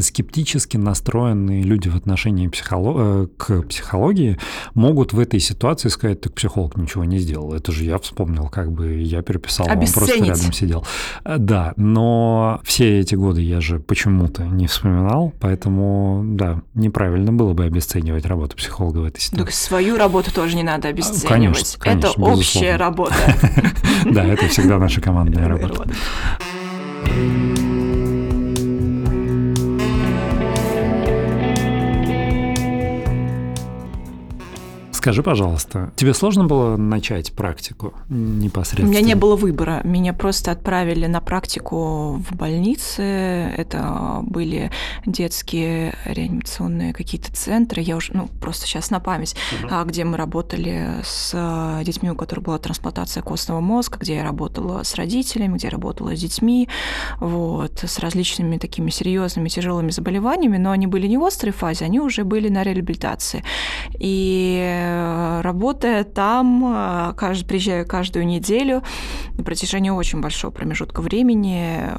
скептически настроенные люди в отношении психолог... к психологии могут в этой ситуации сказать, так психолог ничего не сделал. Это же я вспомнил, как бы я переписал, он просто рядом сидел. Да, но все эти годы я же почему-то не вспоминал, поэтому, да, неправильно было бы обесценивать работу психолога в этой ситуации. Так свою работу тоже не надо обесценивать. Конечно, конечно Это общая работа. <laughs> Да, это всегда наша командная работа. Скажи, пожалуйста, тебе сложно было начать практику непосредственно? У меня не было выбора. Меня просто отправили на практику в больнице. Это были детские реанимационные какие-то центры. Я уже, ну, просто сейчас на память, угу. где мы работали с детьми, у которых была трансплантация костного мозга, где я работала с родителями, где я работала с детьми, вот, с различными такими серьезными, тяжелыми заболеваниями, но они были не в острой фазе, они уже были на реабилитации. И работая там, э, каждый, приезжая каждую неделю на протяжении очень большого промежутка времени,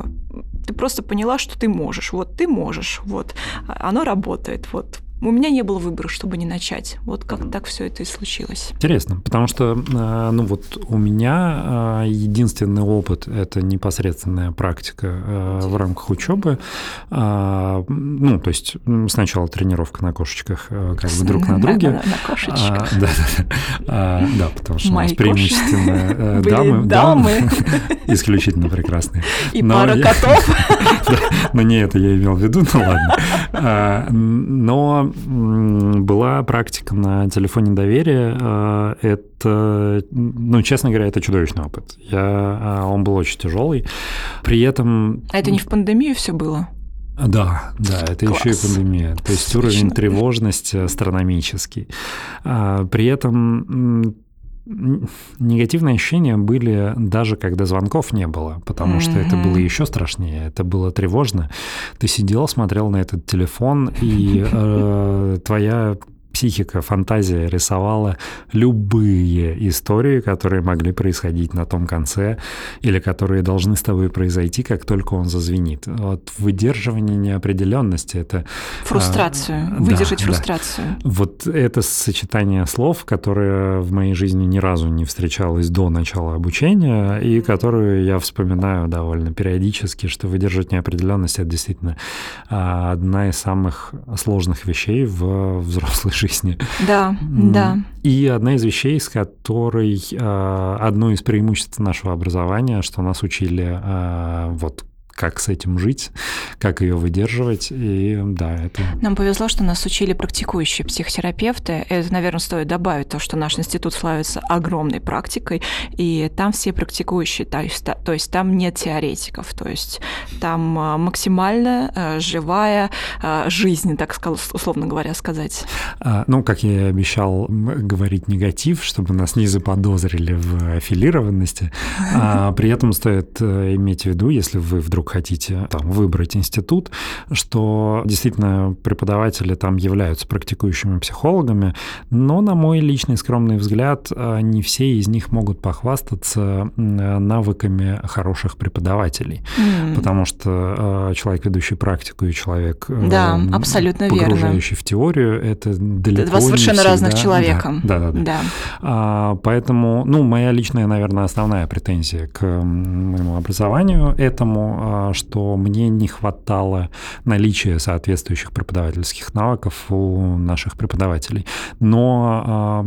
ты просто поняла, что ты можешь. Вот ты можешь, вот. Оно работает, вот у меня не было выбора, чтобы не начать. Вот как так все это и случилось. Интересно, потому что, э, ну вот у меня э, единственный опыт – это непосредственная практика э, в рамках учебы. Ну, то есть сначала тренировка на кошечках как бы друг на друге. На, кошечках. <laughs> Да, да, да, потому что у нас преимущественно дамы, дамы <laughs> исключительно прекрасные. И пара котов. <laughs> <laughs> Но не это я имел в виду, ну ладно. Но была практика на телефоне доверия. Э, это, ну, честно говоря, это чудовищный опыт. Я, э, он был очень тяжелый. При этом... А это не в пандемию все было? Да, да, это Класс. еще и пандемия. То есть Отлично. уровень тревожности астрономический. А, при этом негативные ощущения были даже когда звонков не было, потому mm-hmm. что это было еще страшнее, это было тревожно. Ты сидел, смотрел на этот телефон, и <laughs> э, твоя психика, фантазия рисовала любые истории, которые могли происходить на том конце или которые должны с тобой произойти, как только он зазвенит. Вот выдерживание неопределенности это... Фрустрацию, а, выдержать да, фрустрацию. Да. Вот это сочетание слов, которое в моей жизни ни разу не встречалось до начала обучения и которую я вспоминаю довольно периодически, что выдерживать неопределенность это действительно а, одна из самых сложных вещей в взрослой жизни <laughs> жизни. Да, да. И одна из вещей, с которой а, одно из преимуществ нашего образования, что нас учили а, вот как с этим жить, как ее выдерживать. И да, это... Нам повезло, что нас учили практикующие психотерапевты. Это, наверное, стоит добавить то, что наш институт славится огромной практикой, и там все практикующие, то есть, то есть там нет теоретиков, то есть там а, максимально а, живая а, жизнь, так условно говоря, сказать. Ну, как я и обещал говорить негатив, чтобы нас не заподозрили в аффилированности. <laughs> При этом стоит э, иметь в виду, если вы вдруг вдруг хотите там, выбрать институт, что действительно преподаватели там являются практикующими психологами, но, на мой личный скромный взгляд, не все из них могут похвастаться навыками хороших преподавателей, mm. потому что человек, ведущий практику, и человек, да, абсолютно погружающий верно. в теорию, это далеко Два совершенно не всегда... разных человека. Да, да, да. да. да. А, поэтому, ну, моя личная, наверное, основная претензия к моему образованию этому, а, что мне не хватало наличия соответствующих преподавательских навыков у наших преподавателей. Но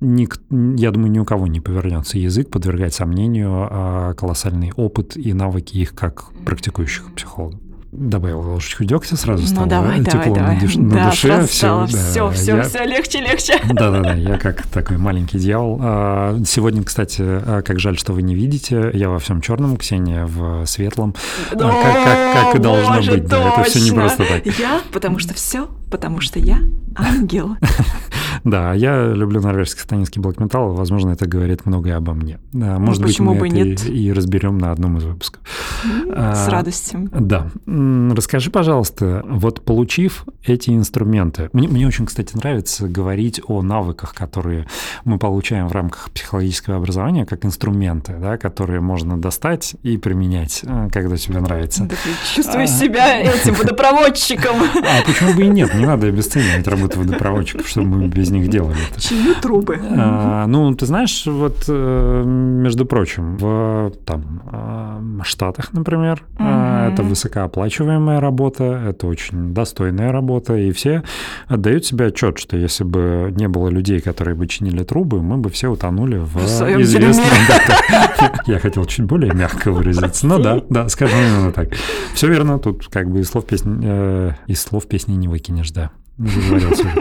ник, я думаю, ни у кого не повернется язык подвергать сомнению а, колоссальный опыт и навыки их как практикующих психологов добавил ложечку дегтя, сразу стало ну, давай, тепло давай, на, душ, давай. на да, душе. Сразу все, стало, да, все, все, я... все, легче, легче. <laughs> Да-да-да, я как такой маленький дьявол. А, сегодня, кстати, а, как жаль, что вы не видите, я во всем черном, Ксения в светлом. О, как, как, как и должно боже, быть, да, это все не просто так. Я, потому что все, потому что я ангел. <laughs> Да, я люблю норвежский сатанинский блок-металл, возможно, это говорит многое обо мне. Может ну, быть, мы бы это нет? И, и разберем на одном из выпусков. С радостью. Да. Расскажи, пожалуйста, вот получив эти инструменты, мне, мне очень, кстати, нравится говорить о навыках, которые мы получаем в рамках психологического образования, как инструменты, да, которые можно достать и применять, э, когда тебе нравится. Да ты чувствуешь а... себя этим водопроводчиком. А почему бы и нет? Не надо обесценивать работу водопроводчиков, чтобы мы без них делали. Чьи трубы? А, ну, ты знаешь, вот, э, между прочим, в там, Штатах, например, угу. это высокооплачиваемая работа, это очень достойная работа, и все отдают себе отчет, что если бы не было людей, которые бы чинили трубы, мы бы все утонули в, в известном... <laughs> Я хотел чуть более мягко выразиться. Ну да, да, скажем именно так. Все верно, тут как бы из слов песни, э, из слов песни не выкинешь, да заговорился. <laughs>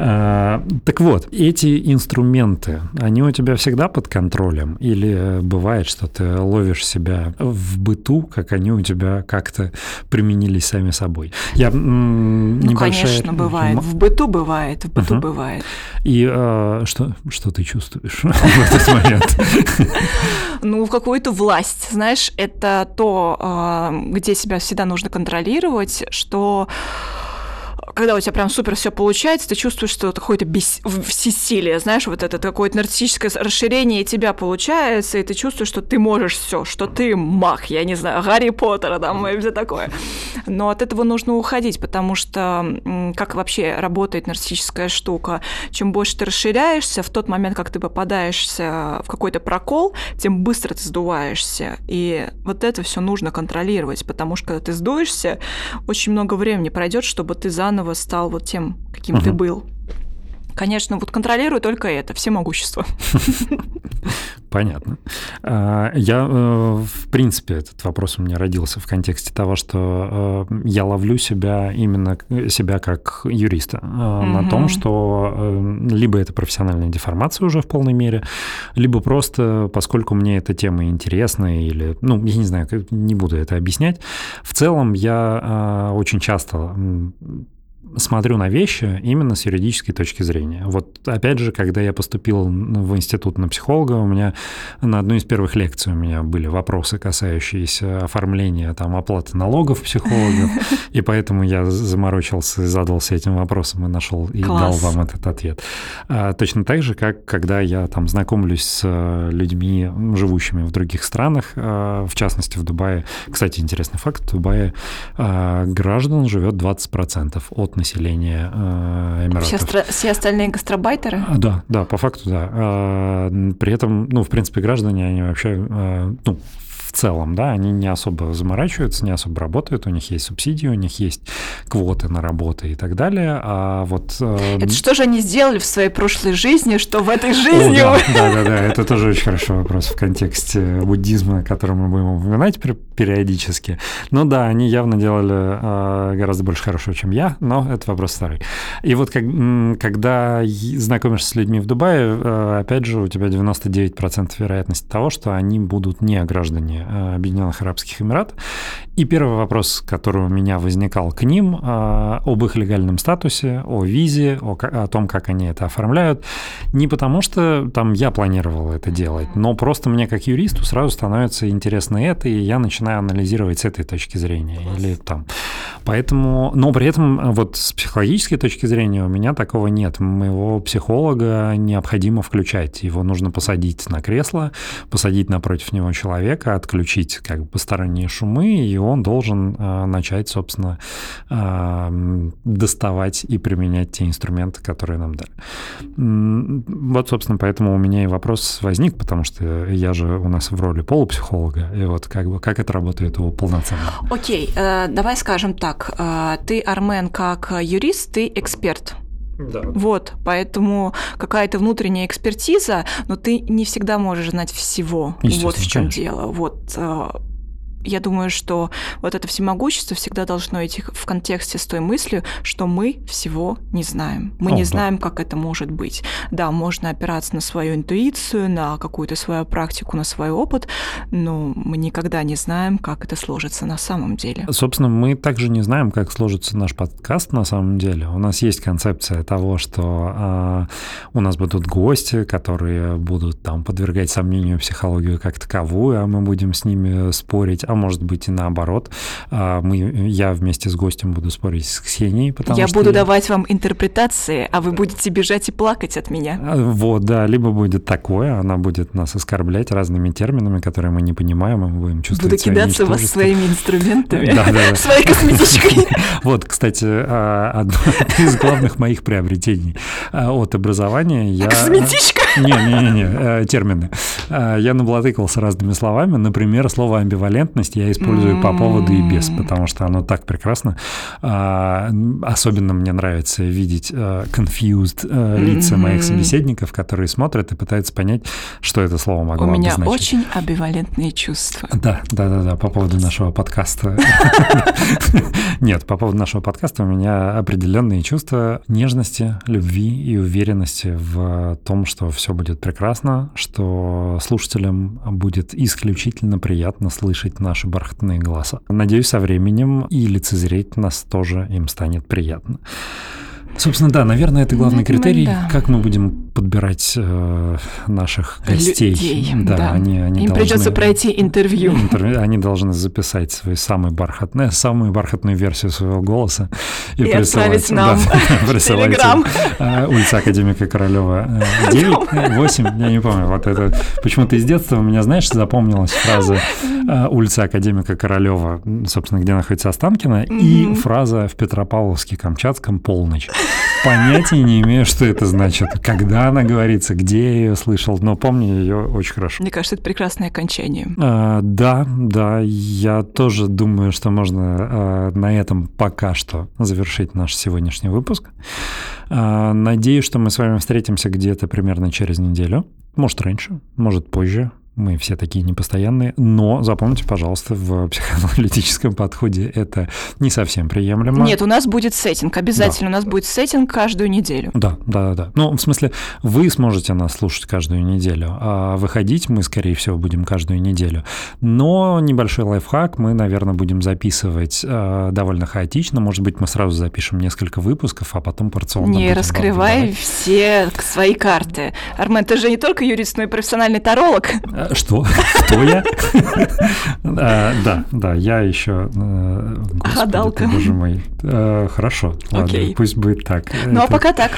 А, так вот, эти инструменты, они у тебя всегда под контролем? Или бывает, что ты ловишь себя в быту, как они у тебя как-то применились сами собой? Я, ну, небольшая... конечно, бывает. В быту бывает, в быту бывает. И а, что, что ты чувствуешь <laughs> в этот момент? <laughs> Ну, какую-то власть. Знаешь, это то, а, где себя всегда нужно контролировать, что когда у тебя прям супер все получается, ты чувствуешь, что какое-то бес... всесилие, знаешь, вот это какое-то нарциссическое расширение тебя получается, и ты чувствуешь, что ты можешь все, что ты маг, я не знаю, Гарри Поттера там и все такое. Но от этого нужно уходить, потому что как вообще работает нарциссическая штука, чем больше ты расширяешься, в тот момент, как ты попадаешься в какой-то прокол, тем быстро ты сдуваешься. И вот это все нужно контролировать, потому что когда ты сдуешься, очень много времени пройдет, чтобы ты заново заново стал вот тем, каким угу. ты был. Конечно, вот контролирую только это, все могущество. Понятно. А, я, э, в принципе, этот вопрос у меня родился в контексте того, что э, я ловлю себя именно себя как юриста угу. на том, что либо это профессиональная деформация уже в полной мере, либо просто, поскольку мне эта тема интересна, или, ну, я не знаю, не буду это объяснять, в целом я очень часто смотрю на вещи именно с юридической точки зрения. Вот опять же, когда я поступил в институт на психолога, у меня на одной из первых лекций у меня были вопросы, касающиеся оформления там, оплаты налогов психологов, <laughs> и поэтому я заморочился и задался этим вопросом и нашел и Класс. дал вам этот ответ. А, точно так же, как когда я там знакомлюсь с э, людьми, живущими в других странах, а, в частности в Дубае. Кстати, интересный факт, в Дубае а, граждан живет 20% от населения э, Эмиратов. Все, все остальные гастробайтеры? А, да, да, по факту, да. А, при этом, ну, в принципе, граждане, они вообще, э, ну, в целом, да, они не особо заморачиваются, не особо работают, у них есть субсидии, у них есть квоты на работу и так далее, а вот... Э... Это что же они сделали в своей прошлой жизни, что в этой жизни... О, да, да, да, да, это тоже очень хороший вопрос в контексте буддизма, который мы будем упоминать периодически. Ну да, они явно делали э, гораздо больше хорошего, чем я, но это вопрос старый. И вот когда знакомишься с людьми в Дубае, э, опять же, у тебя 99% вероятность того, что они будут не граждане Объединенных Арабских Эмиратов. И первый вопрос, который у меня возникал к ним, а, об их легальном статусе, о визе, о, о том, как они это оформляют, не потому что там я планировал это делать, но просто мне как юристу сразу становится интересно это, и я начинаю анализировать с этой точки зрения. Или там. Поэтому, но при этом вот с психологической точки зрения у меня такого нет. Моего психолога необходимо включать. Его нужно посадить на кресло, посадить напротив него человека, отключить как бы посторонние шумы, и он должен э, начать, собственно, э, доставать и применять те инструменты, которые нам дали. Вот, собственно, поэтому у меня и вопрос возник, потому что я же у нас в роли полупсихолога, и вот как бы как это работает у полноценного. Окей, э, давай скажем так. Ты, Армен, как юрист, ты эксперт. Да. Вот, поэтому какая-то внутренняя экспертиза, но ты не всегда можешь знать всего. Вот в чем дело. Вот я думаю, что вот это всемогущество всегда должно идти в контексте с той мыслью, что мы всего не знаем. Мы О, не да. знаем, как это может быть. Да, можно опираться на свою интуицию, на какую-то свою практику, на свой опыт, но мы никогда не знаем, как это сложится на самом деле. Собственно, мы также не знаем, как сложится наш подкаст на самом деле. У нас есть концепция того, что э, у нас будут гости, которые будут там подвергать сомнению психологию как таковую, а мы будем с ними спорить а может быть и наоборот. А, мы, я вместе с гостем буду спорить с Ксенией, потому я что... буду я... давать вам интерпретации, а вы будете бежать и плакать от меня. А, вот, да, либо будет такое, она будет нас оскорблять разными терминами, которые мы не понимаем, и мы будем чувствовать Буду кидаться в вас своими инструментами, <laughs> <laughs> своей косметичкой. <laughs> Вот, кстати, а, одно из главных моих приобретений от образования я... Косметичка? Не-не-не, э, термины. Я наблатыкался разными словами, например, слово амбивалентность амбивалентность я использую по поводу и без, потому что оно так прекрасно. А, особенно мне нравится видеть а, confused а, лица моих собеседников, которые смотрят и пытаются понять, что это слово могло У меня обозначить. очень амбивалентные чувства. Да, да, да, да, по поводу нашего подкаста. <laughs> Нет, по поводу нашего подкаста у меня определенные чувства нежности, любви и уверенности в том, что все будет прекрасно, что слушателям будет исключительно приятно слышать наши бархатные голоса. Надеюсь, со временем и лицезреть нас тоже им станет приятно. Собственно, да, наверное, это главный критерий, да. как мы будем подбирать э, наших гостей. Людей, да, да. Они, они Им должны, придется пройти интервью. интервью. Они должны записать свою самую бархатную, самую бархатную версию своего голоса и, и присылать нам да, <laughs> присылать Телеграм. Э, улица Академика Королева 9, 8, я не помню. Вот это почему-то из детства у меня, знаешь, запомнилась фраза <laughs> э, улица Академика Королева, собственно, где находится Останкино, и фраза в Петропавловске-Камчатском полночь. Понятия не имею, что это значит. Когда она говорится, где я ее слышал, но помню ее очень хорошо. Мне кажется, это прекрасное окончание. А, да, да, я тоже думаю, что можно а, на этом пока что завершить наш сегодняшний выпуск. А, надеюсь, что мы с вами встретимся где-то примерно через неделю. Может, раньше, может, позже мы все такие непостоянные, но запомните, пожалуйста, в психоаналитическом подходе это не совсем приемлемо. Нет, у нас будет сеттинг, обязательно да. у нас будет сеттинг каждую неделю. Да, да, да. Ну, в смысле, вы сможете нас слушать каждую неделю, а выходить мы, скорее всего, будем каждую неделю. Но небольшой лайфхак мы, наверное, будем записывать э, довольно хаотично. Может быть, мы сразу запишем несколько выпусков, а потом порционно Не раскрывай все свои карты. Армен, ты же не только юрист, но и профессиональный таролог. Э, что? Кто я? <laughs> А, да, да, я еще... Э, Гадалка. Боже мой. Э, хорошо, ладно, пусть будет так. Ну, а пока так.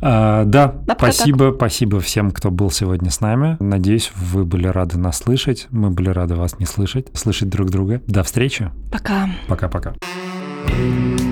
А, да, спасибо, спасибо всем, кто был сегодня с нами. Надеюсь, вы были рады нас слышать. Мы были рады вас не слышать, слышать друг друга. До встречи. Пока. Пока-пока. thank you